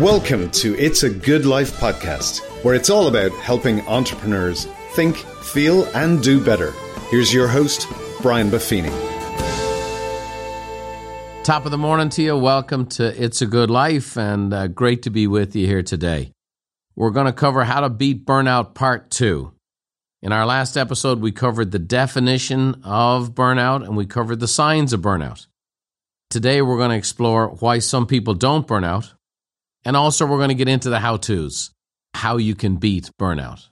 Welcome to It's a Good Life podcast, where it's all about helping entrepreneurs think, feel, and do better. Here's your host, Brian Buffini. Top of the morning to you. Welcome to It's a Good Life, and uh, great to be with you here today. We're going to cover how to beat burnout part two. In our last episode, we covered the definition of burnout and we covered the signs of burnout. Today, we're going to explore why some people don't burn out and also, we're going to get into the how to's, how you can beat burnout.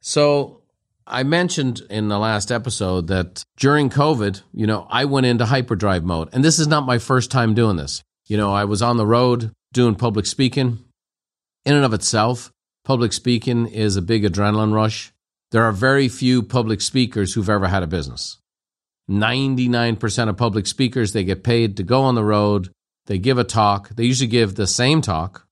So, I mentioned in the last episode that during COVID, you know, I went into hyperdrive mode. And this is not my first time doing this. You know, I was on the road doing public speaking. In and of itself, public speaking is a big adrenaline rush. There are very few public speakers who've ever had a business. 99% of public speakers, they get paid to go on the road, they give a talk. They usually give the same talk.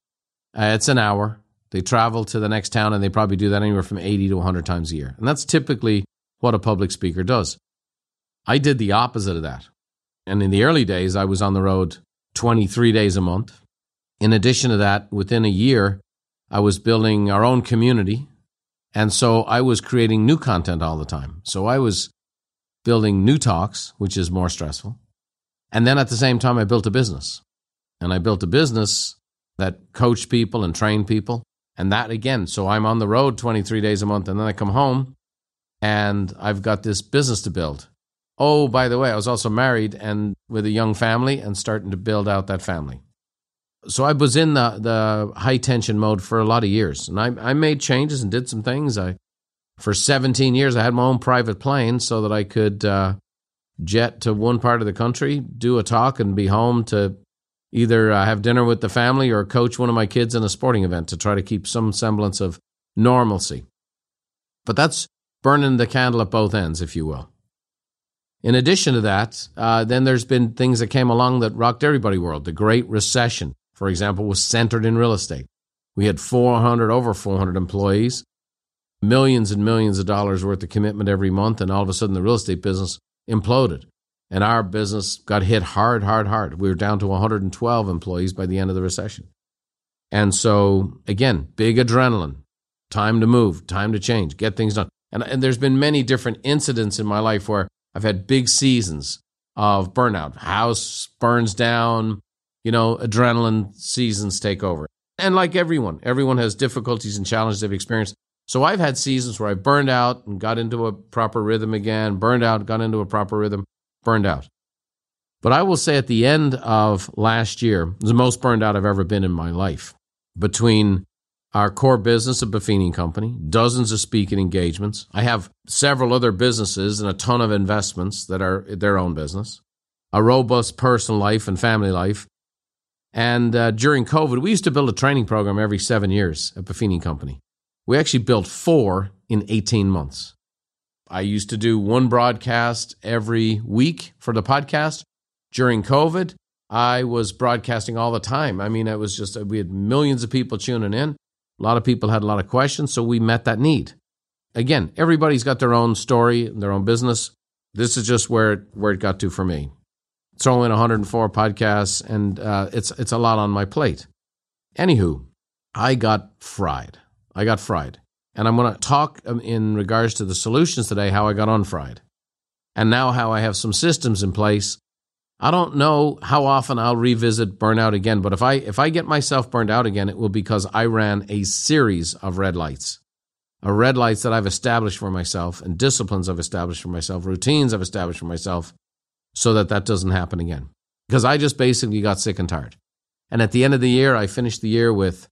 Uh, it's an hour. They travel to the next town and they probably do that anywhere from 80 to 100 times a year. And that's typically what a public speaker does. I did the opposite of that. And in the early days, I was on the road 23 days a month. In addition to that, within a year, I was building our own community. And so I was creating new content all the time. So I was building new talks, which is more stressful. And then at the same time, I built a business. And I built a business that coached people and trained people. And that again, so I'm on the road 23 days a month, and then I come home and I've got this business to build. Oh, by the way, I was also married and with a young family and starting to build out that family. So I was in the, the high tension mode for a lot of years. And I, I made changes and did some things. I, for 17 years, I had my own private plane so that I could uh, jet to one part of the country, do a talk, and be home to either uh, have dinner with the family or coach one of my kids in a sporting event to try to keep some semblance of normalcy. But that's burning the candle at both ends, if you will. In addition to that, uh, then there's been things that came along that rocked everybody world. The Great Recession, for example, was centered in real estate. We had 400, over 400 employees, millions and millions of dollars worth of commitment every month, and all of a sudden the real estate business imploded. And our business got hit hard, hard, hard. We were down to 112 employees by the end of the recession. And so, again, big adrenaline, time to move, time to change, get things done. And, and there's been many different incidents in my life where I've had big seasons of burnout. House burns down, you know, adrenaline seasons take over. And like everyone, everyone has difficulties and challenges they've experienced. So I've had seasons where I burned out and got into a proper rhythm again, burned out, got into a proper rhythm, burned out. But I will say at the end of last year, the most burned out I've ever been in my life. Between our core business of Buffini Company, dozens of speaking engagements. I have several other businesses and a ton of investments that are their own business, a robust personal life and family life. And uh, during COVID, we used to build a training program every seven years at Buffini Company. We actually built four in 18 months. I used to do one broadcast every week for the podcast. During COVID, I was broadcasting all the time. I mean, it was just, we had millions of people tuning in. A lot of people had a lot of questions, so we met that need. Again, everybody's got their own story, their own business. This is just where it, where it got to for me. It's only 104 podcasts, and uh, it's it's a lot on my plate. Anywho, I got fried. I got fried. And I'm going to talk um, in regards to the solutions today, how I got unfried. And now how I have some systems in place. I don't know how often I'll revisit burnout again, but if I if I get myself burned out again, it will because I ran a series of red lights. A red lights that I've established for myself and disciplines I've established for myself, routines I've established for myself so that that doesn't happen again. Because I just basically got sick and tired. And at the end of the year, I finished the year with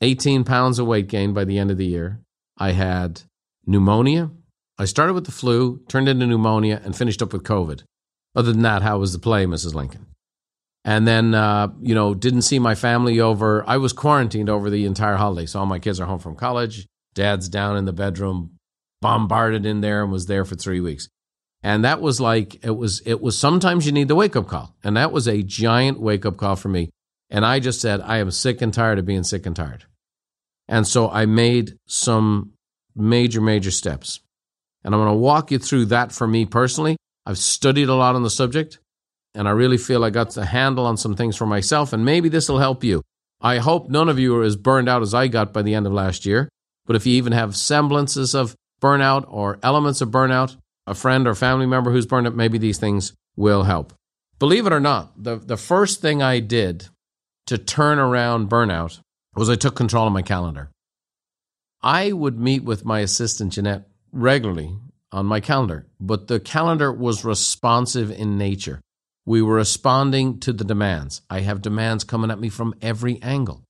18 pounds of weight gain by the end of the year. I had pneumonia. I started with the flu, turned into pneumonia, and finished up with COVID. Other than that, how was the play, Mrs. Lincoln? And then, uh, you know, didn't see my family over. I was quarantined over the entire holiday. So all my kids are home from college. Dad's down in the bedroom, bombarded in there, and was there for three weeks. And that was like it was. It was sometimes you need the wake up call, and that was a giant wake up call for me. And I just said, I am sick and tired of being sick and tired. And so I made some major, major steps. And I'm going to walk you through that for me personally. I've studied a lot on the subject, and I really feel I got the handle on some things for myself, and maybe this will help you. I hope none of you are as burned out as I got by the end of last year. But if you even have semblances of burnout or elements of burnout, a friend or family member who's burned out, maybe these things will help. Believe it or not, the, the first thing I did to turn around burnout was I took control of my calendar. I would meet with my assistant, Jeanette, regularly on my calendar, but the calendar was responsive in nature. We were responding to the demands. I have demands coming at me from every angle.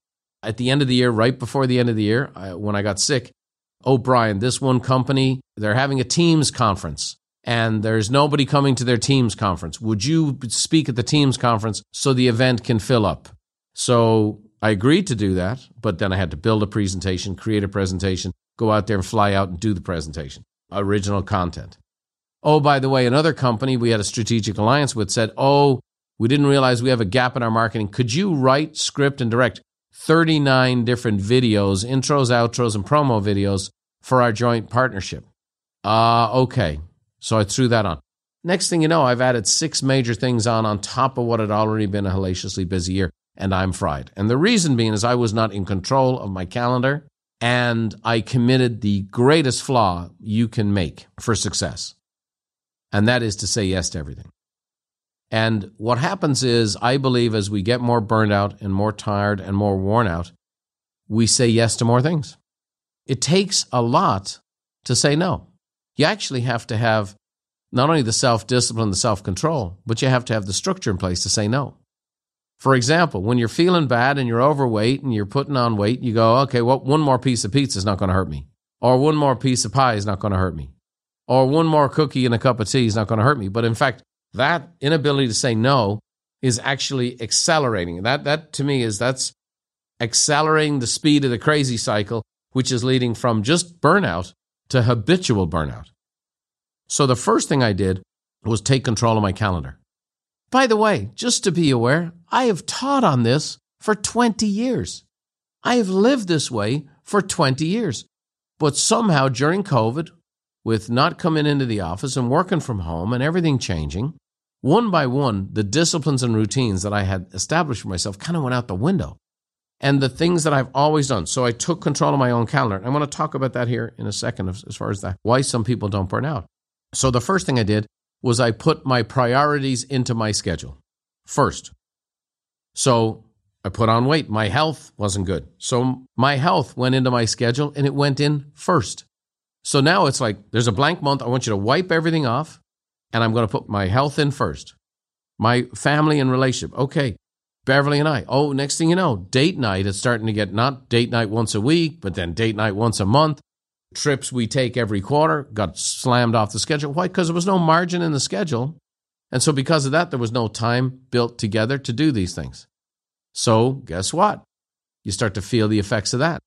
At the end of the year, right before the end of the year, I, when I got sick, oh, Brian, this one company, they're having a Teams conference and there's nobody coming to their Teams conference. Would you speak at the Teams conference so the event can fill up? So I agreed to do that, but then I had to build a presentation, create a presentation, go out there and fly out and do the presentation, original content. Oh, by the way, another company we had a strategic alliance with said, Oh, we didn't realize we have a gap in our marketing. Could you write, script, and direct 39 different videos, intros, outros, and promo videos for our joint partnership? Uh, okay. So I threw that on. Next thing you know, I've added six major things on on top of what had already been a hellaciously busy year, and I'm fried. And the reason being is I was not in control of my calendar, and I committed the greatest flaw you can make for success, and that is to say yes to everything. And what happens is, I believe as we get more burned out and more tired and more worn out, we say yes to more things. It takes a lot to say no you actually have to have not only the self discipline, the self control, but you have to have the structure in place to say no. For example, when you're feeling bad and you're overweight and you're putting on weight, you go, okay, well, one more piece of pizza is not going to hurt me. Or one more piece of pie is not going to hurt me. Or one more cookie and a cup of tea is not going to hurt me. But in fact, that inability to say no is actually accelerating. That, that to me is that's accelerating the speed of the crazy cycle, which is leading from just burnout to habitual burnout. So the first thing I did was take control of my calendar. By the way, just to be aware, I have taught on this for 20 years. I have lived this way for 20 years. But somehow during COVID, with not coming into the office and working from home and everything changing, one by one, the disciplines and routines that I had established for myself kind of went out the window and the things that I've always done. So I took control of my own calendar. I want to talk about that here in a second as far as that, why some people don't burn out. So the first thing I did was I put my priorities into my schedule first. So I put on weight. My health wasn't good. So my health went into my schedule and it went in first. So now it's like there's a blank month. I want you to wipe everything off and I'm going to put my health in first. My family and relationship. Okay. Beverly and I. Oh, next thing you know, date night is starting to get not date night once a week, but then date night once a month. Trips we take every quarter got slammed off the schedule. Why? Because there was no margin in the schedule. And so, because of that, there was no time built together to do these things. So, guess what? You start to feel the effects of that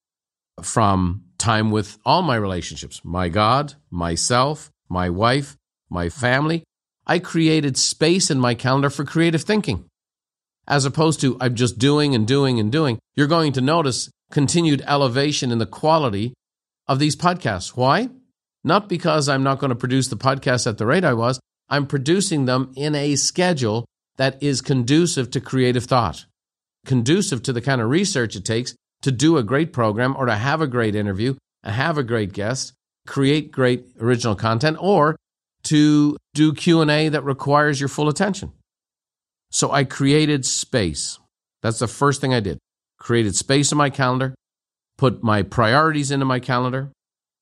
from time with all my relationships my God, myself, my wife, my family. I created space in my calendar for creative thinking as opposed to I'm just doing and doing and doing, you're going to notice continued elevation in the quality of these podcasts. Why? Not because I'm not going to produce the podcast at the rate I was, I'm producing them in a schedule that is conducive to creative thought, conducive to the kind of research it takes to do a great program or to have a great interview, and have a great guest, create great original content, or to do Q&A that requires your full attention. So I created space. That's the first thing I did. Created space in my calendar, put my priorities into my calendar,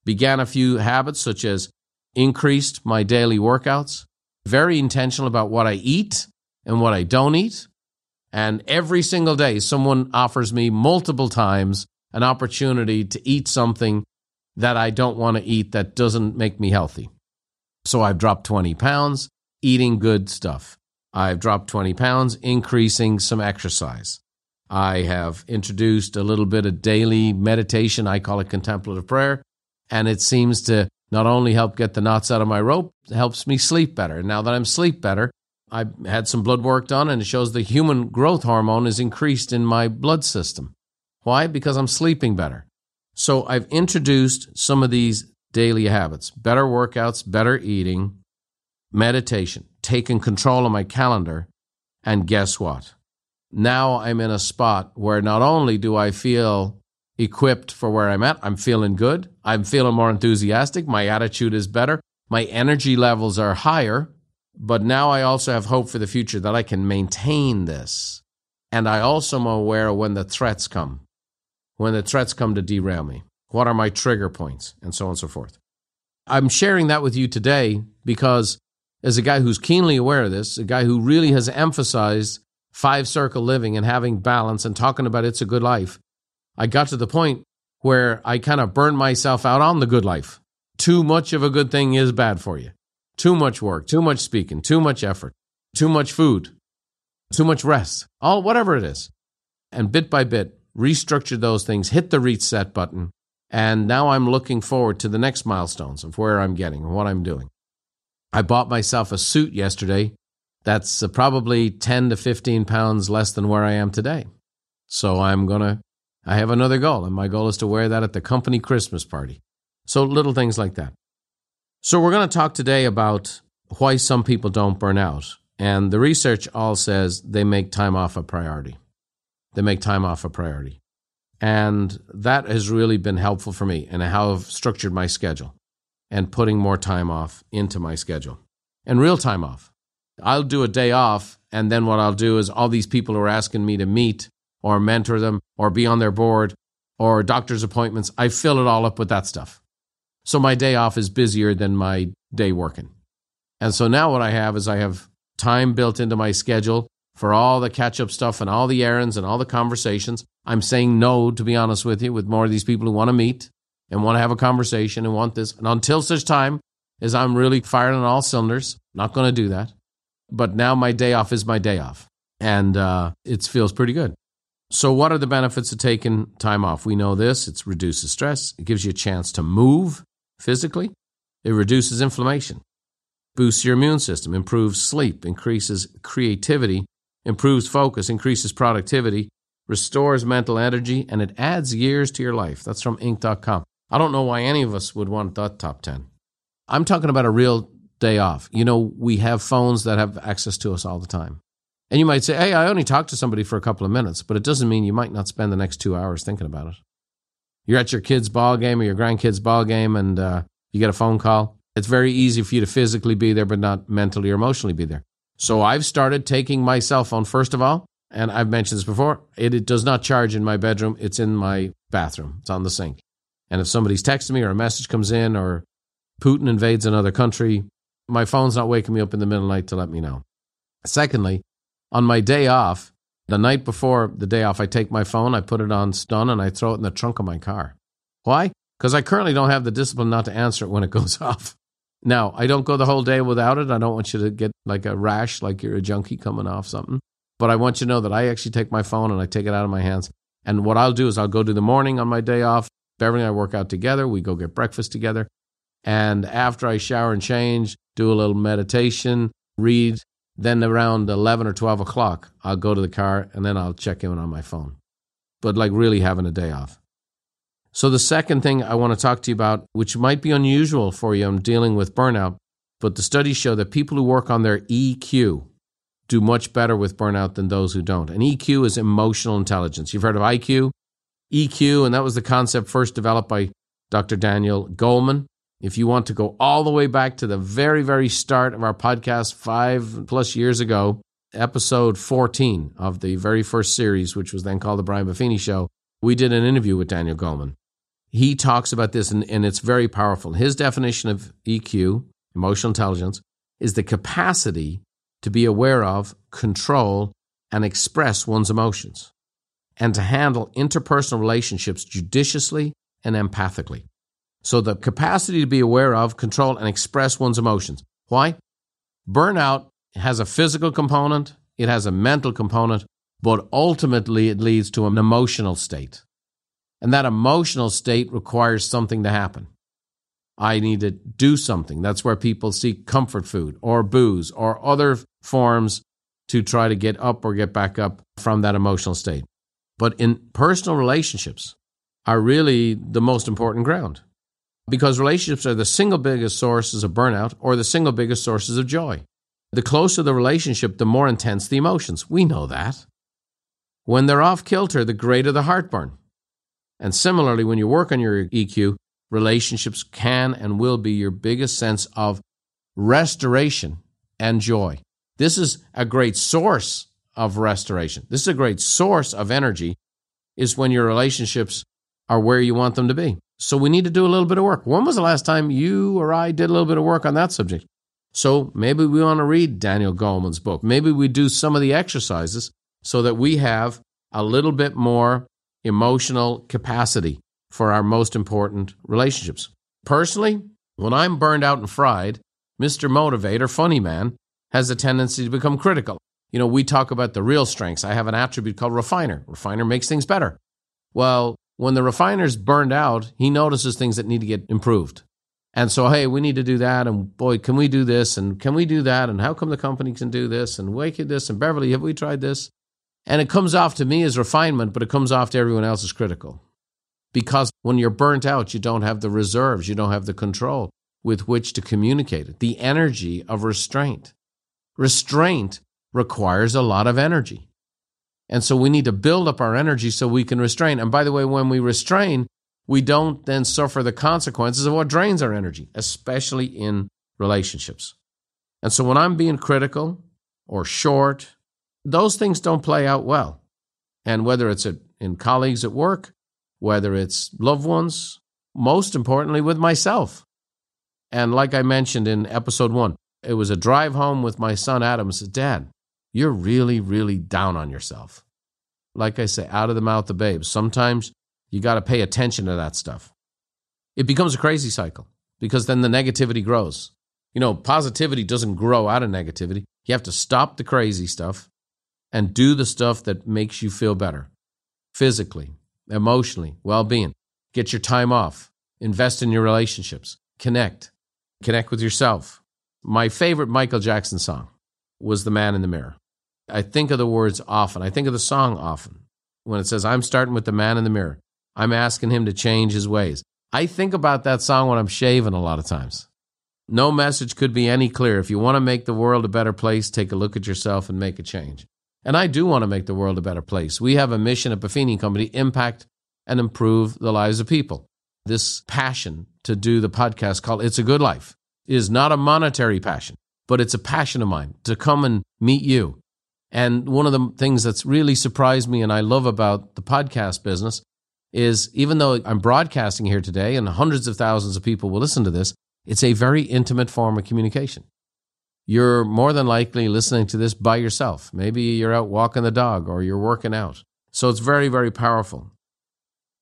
began a few habits such as increased my daily workouts, very intentional about what I eat and what I don't eat. And every single day, someone offers me multiple times an opportunity to eat something that I don't want to eat that doesn't make me healthy. So I've dropped 20 pounds eating good stuff. I've dropped 20 pounds, increasing some exercise. I have introduced a little bit of daily meditation. I call it contemplative prayer. And it seems to not only help get the knots out of my rope, it helps me sleep better. And now that I'm sleep better, I had some blood work done and it shows the human growth hormone is increased in my blood system. Why? Because I'm sleeping better. So I've introduced some of these daily habits better workouts, better eating, meditation taken control of my calendar. And guess what? now I'm in a spot where not only do I feel equipped for where I'm at, I'm feeling good, I'm feeling more enthusiastic, my attitude is better, my energy levels are higher, but now I also have hope for the future that I can maintain this. And I also am aware when the threats come, when the threats come to derail me. What are my trigger points, and so on and so forth. I'm sharing that with you today because, as a guy who's keenly aware of this, a guy who really has emphasized five circle living and having balance and talking about it's a good life, I got to the point where I kind of burned myself out on the good life. Too much of a good thing is bad for you. Too much work, too much speaking, too much effort, too much food, too much rest, all whatever it is. And bit by bit, restructured those things, hit the reset button, and now I'm looking forward to the next milestones of where I'm getting and what I'm doing. I bought myself a suit yesterday that's probably 10 to 15 pounds less than where I am today. So I'm going to, I have another goal, and my goal is to wear that at the company Christmas party. So little things like that. So we're going to talk today about why some people don't burn out. And the research all says they make time off a priority. They make time off a priority. And that has really been helpful for me and how I've structured my schedule and putting more time off into my schedule and real time off. I'll do a day off, and then what I'll do is all these people are asking me to meet or mentor them or be on their board or doctor's appointments, I fill it all up with that stuff. So my day off is busier than my day working. And so now what I have is I have time built into my schedule for all the catch up stuff and all the errands and all the conversations. I'm saying no, to be honest with you, with more of these people who want to meet and want to have a conversation and want this. And until such time as I'm really firing on all cylinders, not going to do that. But now my day off is my day off. And uh, it feels pretty good. So, what are the benefits of taking time off? We know this it reduces stress, it gives you a chance to move physically, it reduces inflammation, boosts your immune system, improves sleep, increases creativity, improves focus, increases productivity, restores mental energy, and it adds years to your life. That's from Inc.com. I don't know why any of us would want that top 10. I'm talking about a real day off. You know, we have phones that have access to us all the time. And you might say, hey, I only talked to somebody for a couple of minutes, but it doesn't mean you might not spend the next two hours thinking about it. You're at your kid's ball game or your grandkid's ball game and uh, you get a phone call. It's very easy for you to physically be there, but not mentally or emotionally be there. So I've started taking my cell phone, first of all, and I've mentioned this before, it, it, does not charge in my bedroom. It's in my bathroom, it's on the sink. And if somebody's texting me or a message comes in or Putin invades another country, my phone's not waking me up in the middle of the night to let me know. Secondly, on my day off, the night before the day off, I take my phone, I put it on stun, and I throw it in the trunk of my car. Why? Because I currently don't have the discipline not to answer it when it goes off. Now, I don't go the whole day without it. I don't want you to get like a rash, like you're a junkie coming off something. But I want you to know that I actually take my phone and I take it out of my hands. And what I'll do is I'll go to the morning on my day off. Beverly and I work out together. We go get breakfast together. And after I shower and change, do a little meditation, read. Then around 11 or 12 o'clock, I'll go to the car and then I'll check in on my phone. But like really having a day off. So, the second thing I want to talk to you about, which might be unusual for you I'm dealing with burnout, but the studies show that people who work on their EQ do much better with burnout than those who don't. And EQ is emotional intelligence. You've heard of IQ, EQ, and that was the concept first developed by Dr. Daniel Goleman. If you want to go all the way back to the very, very start of our podcast five plus years ago, episode 14 of the very first series, which was then called The Brian Buffini Show, we did an interview with Daniel Goleman he talks about this, and, and it's very powerful. His definition of EQ, emotional intelligence, is the capacity to be aware of, control, and express one's emotions, and to handle interpersonal relationships judiciously and empathically. So, the capacity to be aware of, control, and express one's emotions. Why? Burnout has a physical component, it has a mental component, but ultimately it leads to an emotional state. And that emotional state requires something to happen. I need to do something. That's where people seek comfort food or booze or other forms to try to get up or get back up from that emotional state. But in personal relationships are really the most important ground because relationships are the single biggest sources of burnout or the single biggest sources of joy. The closer the relationship, the more intense the emotions. We know that. When they're off kilter, the greater the heartburn. And similarly, when you work on your EQ, relationships can and will be your biggest sense of restoration and joy. This is a great source of restoration. This is a great source of energy is when your relationships are where you want them to be. So we need to do a little bit of work. When was the last time you or I did a little bit of work on that subject? So maybe we want to read Daniel Goleman's book. Maybe we do some of the exercises so that we have a little bit more emotional capacity for our most important relationships. Personally, when I'm burned out and fried, Mr. Motivator, funny man, has a tendency to become critical. You know, we talk about the real strengths. I have an attribute called refiner. Refiner makes things better. Well, when the refiner's burned out, he notices things that need to get improved. And so, hey, we need to do that. And boy, can we do this? And can we do that? And how come the company can do this? And wake this? And Beverly, have we tried this? And it comes off to me as refinement, but it comes off to everyone else as critical. Because when you're burnt out, you don't have the reserves, you don't have the control with which to communicate it, the energy of restraint. Restraint requires a lot of energy. And so we need to build up our energy so we can restrain. And by the way, when we restrain, we don't then suffer the consequences of what drains our energy, especially in relationships. And so when I'm being critical or short, those things don't play out well. And whether it's in colleagues at work, whether it's loved ones, most importantly with myself. And like I mentioned in episode one, it was a drive home with my son Adam. said, Dad, you're really, really down on yourself. Like I say, out of the mouth of babes. Sometimes you got to pay attention to that stuff. It becomes a crazy cycle because then the negativity grows. You know, positivity doesn't grow out of negativity. You have to stop the crazy stuff and do the stuff that makes you feel better physically, emotionally, well being. Get your time off, invest in your relationships, connect, connect with yourself. My favorite Michael Jackson song was The Man in the Mirror. I think of the words often. I think of the song often when it says, I'm starting with the man in the mirror. I'm asking him to change his ways. I think about that song when I'm shaving a lot of times. No message could be any clearer. If you want to make the world a better place, take a look at yourself and make a change. And I do want to make the world a better place. We have a mission at Buffini Company impact and improve the lives of people. This passion to do the podcast called It's a Good Life is not a monetary passion, but it's a passion of mine to come and meet you and one of the things that's really surprised me and I love about the podcast business is even though I'm broadcasting here today and hundreds of thousands of people will listen to this, it's a very intimate form of communication. You're more than likely listening to this by yourself. Maybe you're out walking the dog or you're working out. So it's very, very powerful.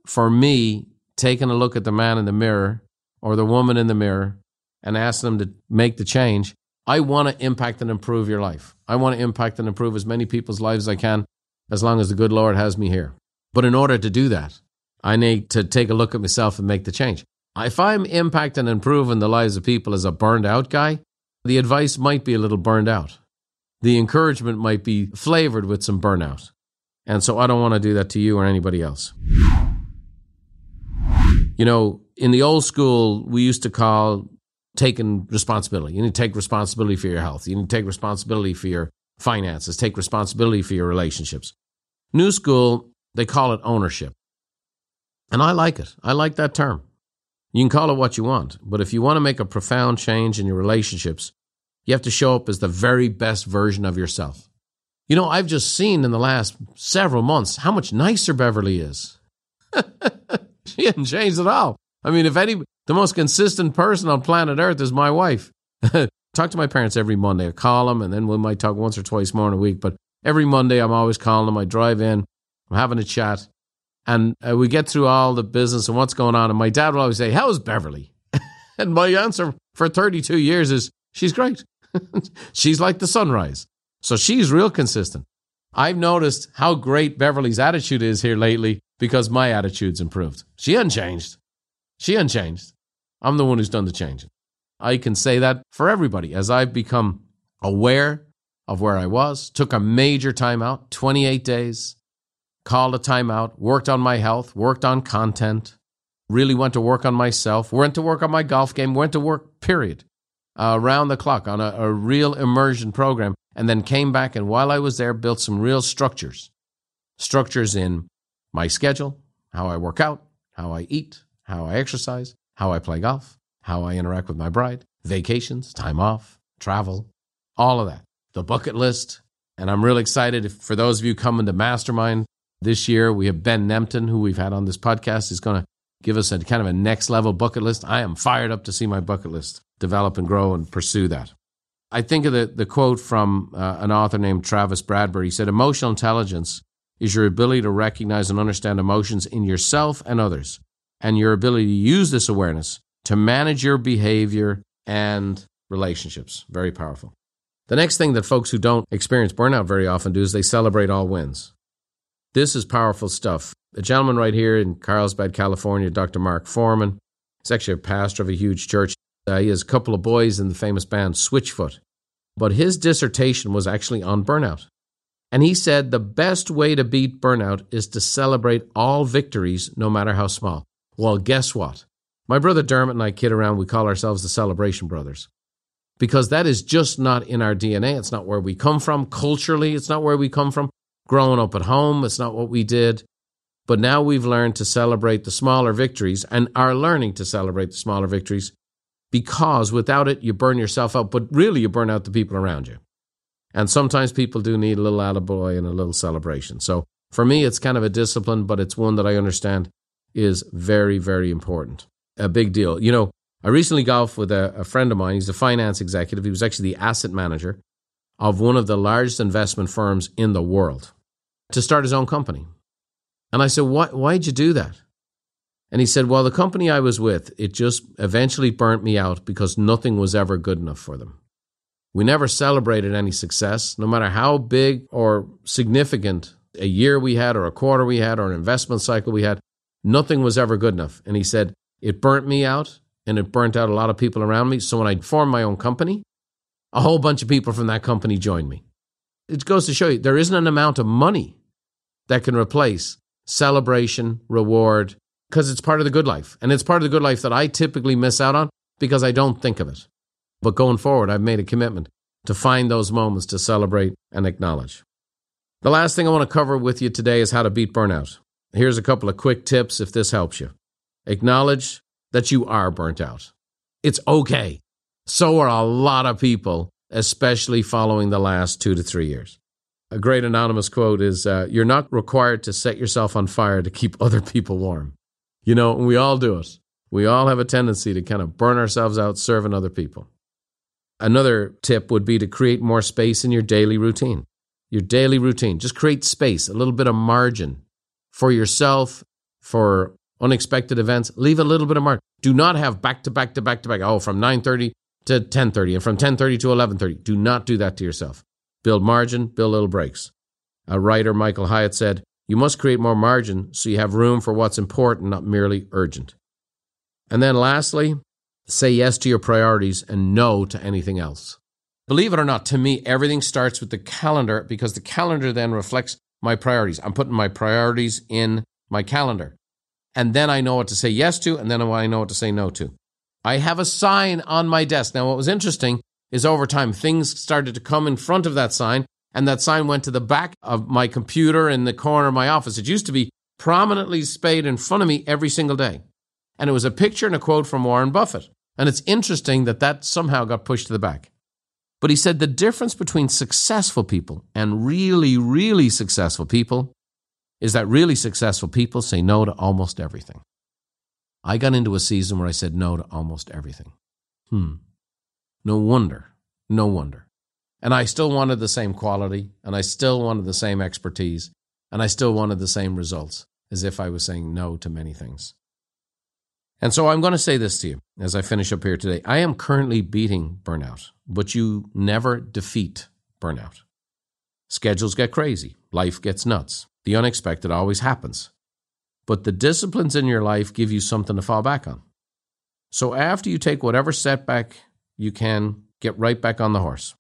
For me, taking a look at the man in the mirror or the woman in the mirror and asking them to make the change I want to impact and improve your life. I want to impact and improve as many people's lives as I can as long as the good Lord has me here. But in order to do that, I need to take a look at myself and make the change. If I'm impacting and improving the lives of people as a burned out guy, the advice might be a little burned out. The encouragement might be flavored with some burnout. And so I don't want to do that to you or anybody else. You know, in the old school, we used to call taking responsibility. You need to take responsibility for your health. You need to take responsibility for your finances, take responsibility for your relationships. New school, they call it ownership. And I like it. I like that term. You can call it what you want, but if you want to make a profound change in your relationships, you have to show up as the very best version of yourself. You know, I've just seen in the last several months how much nicer Beverly is. she hasn't changed at all. I mean, if any, the most consistent person on planet Earth is my wife. talk to my parents every Monday. I call them, and then we might talk once or twice more in a week. But every Monday, I'm always calling them. I drive in, I'm having a chat, and uh, we get through all the business and what's going on. And my dad will always say, "How's Beverly?" and my answer for 32 years is, "She's great. she's like the sunrise." So she's real consistent. I've noticed how great Beverly's attitude is here lately because my attitude's improved. She hasn't changed. She hasn't. I'm the one who's done the changing. I can say that for everybody as I've become aware of where I was, took a major timeout, 28 days, called a timeout, worked on my health, worked on content, really went to work on myself, went to work on my golf game, went to work, period, uh, around the clock on a, a real immersion program, and then came back and while I was there, built some real structures structures in my schedule, how I work out, how I eat, how I exercise, how I play golf, how I interact with my bride, vacations, time off, travel, all of that. The bucket list. And I'm really excited if, for those of you coming to Mastermind this year. We have Ben Nemtin, who we've had on this podcast, is going to give us a kind of a next level bucket list. I am fired up to see my bucket list develop and grow and pursue that. I think of the, the quote from uh, an author named Travis Bradberry. He said, Emotional intelligence is your ability to recognize and understand emotions in yourself and others, and your ability to use this awareness to manage your behavior and relationships. Very powerful. The next thing that folks who don't experience burnout very often do is they celebrate all wins. This is powerful stuff. A gentleman right here in Carlsbad, California, Dr. Mark Foreman, he's actually a pastor of a huge church. Uh, he has a couple of boys in the famous band Switchfoot. But his dissertation was actually on burnout. And he said the best way to beat burnout is to celebrate all victories, no matter how small. Well, guess what? My brother Dermot and I kid around, we call ourselves the Celebration Brothers. Because that is just not in our DNA. It's not where we come from. Culturally, it's not where we come from. Growing up at home, it's not what we did. But now we've learned to celebrate the smaller victories and are learning to celebrate the smaller victories because without it, you burn yourself out, but really you burn out the people around you. And sometimes people do need a little attaboy and a little celebration. So for me, it's kind of a discipline, but it's one that I understand is very, very important. A big deal. You know, I recently golfed with a, a friend of mine. He's a finance executive. He was actually the asset manager of one of the largest investment firms in the world to start his own company. And I said, Why, Why'd you do that? And he said, Well, the company I was with, it just eventually burnt me out because nothing was ever good enough for them. We never celebrated any success, no matter how big or significant a year we had, or a quarter we had, or an investment cycle we had. Nothing was ever good enough. And he said, It burnt me out, and it burnt out a lot of people around me. So when I formed my own company, a whole bunch of people from that company joined me. It goes to show you there isn't an amount of money that can replace celebration, reward, because it's part of the good life. And it's part of the good life that I typically miss out on because I don't think of it. But going forward, I've made a commitment to find those moments to celebrate and acknowledge. The last thing I want to cover with you today is how to beat burnout. Here's a couple of quick tips if this helps you. Acknowledge that you are burnt out. It's okay. So are a lot of people, especially following the last two to three years. A great anonymous quote is uh, You're not required to set yourself on fire to keep other people warm. You know, we all do it. We all have a tendency to kind of burn ourselves out serving other people. Another tip would be to create more space in your daily routine. Your daily routine. Just create space, a little bit of margin for yourself, for unexpected events. Leave a little bit of margin. Do not have back to back to back to back. Oh, from 9:30 to 10:30 and from 10:30 to 11:30. Do not do that to yourself. Build margin, build little breaks. A writer, Michael Hyatt, said, you must create more margin so you have room for what's important, not merely urgent. And then lastly, say yes to your priorities and no to anything else. Believe it or not, to me, everything starts with the calendar because the calendar then reflects my priorities. I'm putting my priorities in my calendar. And then I know what to say yes to, and then I know what to say no to. I have a sign on my desk. Now, what was interesting is over time, things started to come in front of that sign and that sign went to the back of my computer in the corner of my office. It used to be prominently spayed in front of me every single day. And it was a picture and a quote from Warren Buffett. And it's interesting that that somehow got pushed to the back. But he said the difference between successful people and really, really successful people is that really successful people say no to almost everything. I got into a season where I said no to almost everything. Hmm. No wonder. No wonder. And I still wanted the same quality, and I still wanted the same expertise, and I still wanted the same results, as if I was saying no to many things. And so I'm going to say this to you as I finish up here today. I am currently beating burnout, but you never defeat burnout. Schedules get crazy, life gets nuts. The unexpected always happens. But the disciplines in your life give you something to fall back on. So after you take whatever setback you can, get right back on the horse.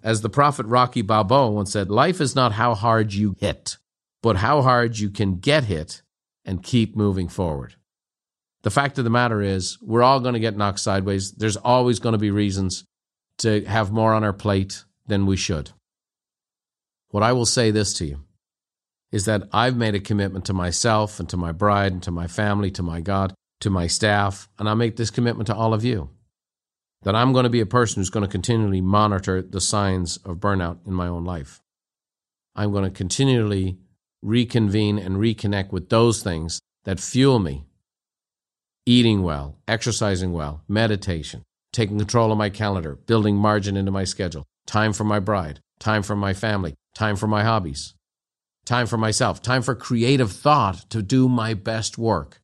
As the prophet Rocky Balboa once said, life is not how hard you hit, but how hard you can get hit and keep moving forward. The fact of the matter is, we're all going to get knocked sideways. There's always going to be reasons to have more on our plate than we should. What I will say this to you is that I've made a commitment to myself and to my bride and to my family, to my God, to my staff, and I make this commitment to all of you that I'm going to be a person who's going to continually monitor the signs of burnout in my own life. I'm going to continually reconvene and reconnect with those things that fuel me eating well, exercising well, meditation, taking control of my calendar, building margin into my schedule, time for my bride, time for my family, time for my hobbies, time for myself, time for creative thought to do my best work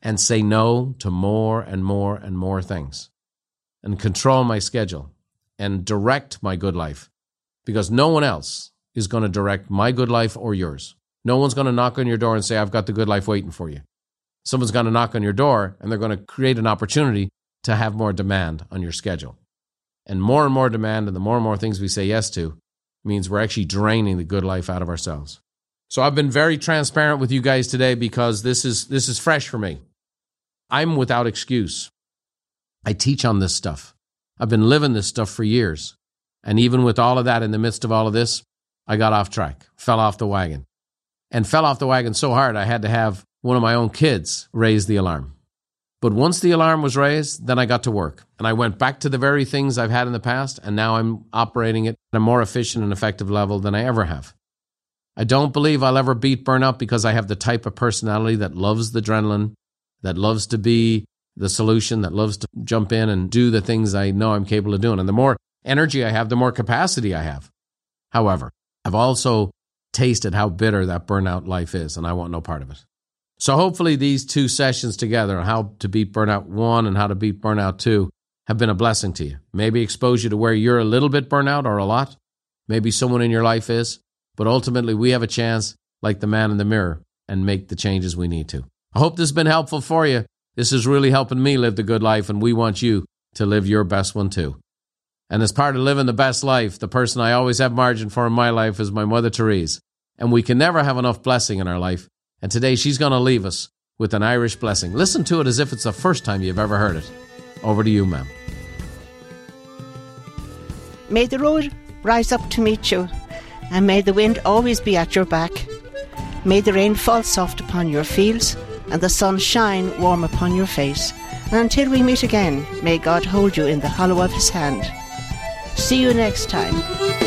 and say no to more and more and more things and control my schedule and direct my good life because no one else is going to direct my good life or yours. No one's going to knock on your door and say, I've got the good life waiting for you. Someone's going to knock on your door and they're going to create an opportunity to have more demand on your schedule. And more and more demand, and the more and more things we say yes to, means we're actually draining the good life out of ourselves. So I've been very transparent with you guys today because this is this is fresh for me. I'm without excuse. I teach on this stuff. I've been living this stuff for years. And even with all of that, in the midst of all of this, I got off track, fell off the wagon, and fell off the wagon so hard I had to have one of my own kids raised the alarm. But once the alarm was raised, then I got to work and I went back to the very things I've had in the past, and now I'm operating it at a more efficient and effective level than I ever have. I don't believe I'll ever beat burnout because I have the type of personality that loves the adrenaline, that loves to be the solution that loves to jump in and do the things I know I'm capable of doing. And the more energy I have, the more capacity I have. However, I've also tasted how bitter that burnout life is, and I want no part of it. So hopefully these two sessions together, how to beat burnout one and how to beat burnout two, have been a blessing to you. Maybe expose you to where you're a little bit burnout or a lot. Maybe someone in your life is. But ultimately, we have a chance, like the man in the mirror, and make the changes we need to. I hope this has been helpful for you. This is really helping me live the good life, and we want you to live your best one too. And as part of living the best life, the person I always have margin for in my life is my mother Therese. And we can never have enough blessing in our life. And today she's going to leave us with an Irish blessing. Listen to it as if it's the first time you've ever heard it. Over to you, ma'am. May the road rise up to meet you, and may the wind always be at your back. May the rain fall soft upon your fields and the sun shine warm upon your face. And until we meet again, may God hold you in the hollow of his hand. See you next time.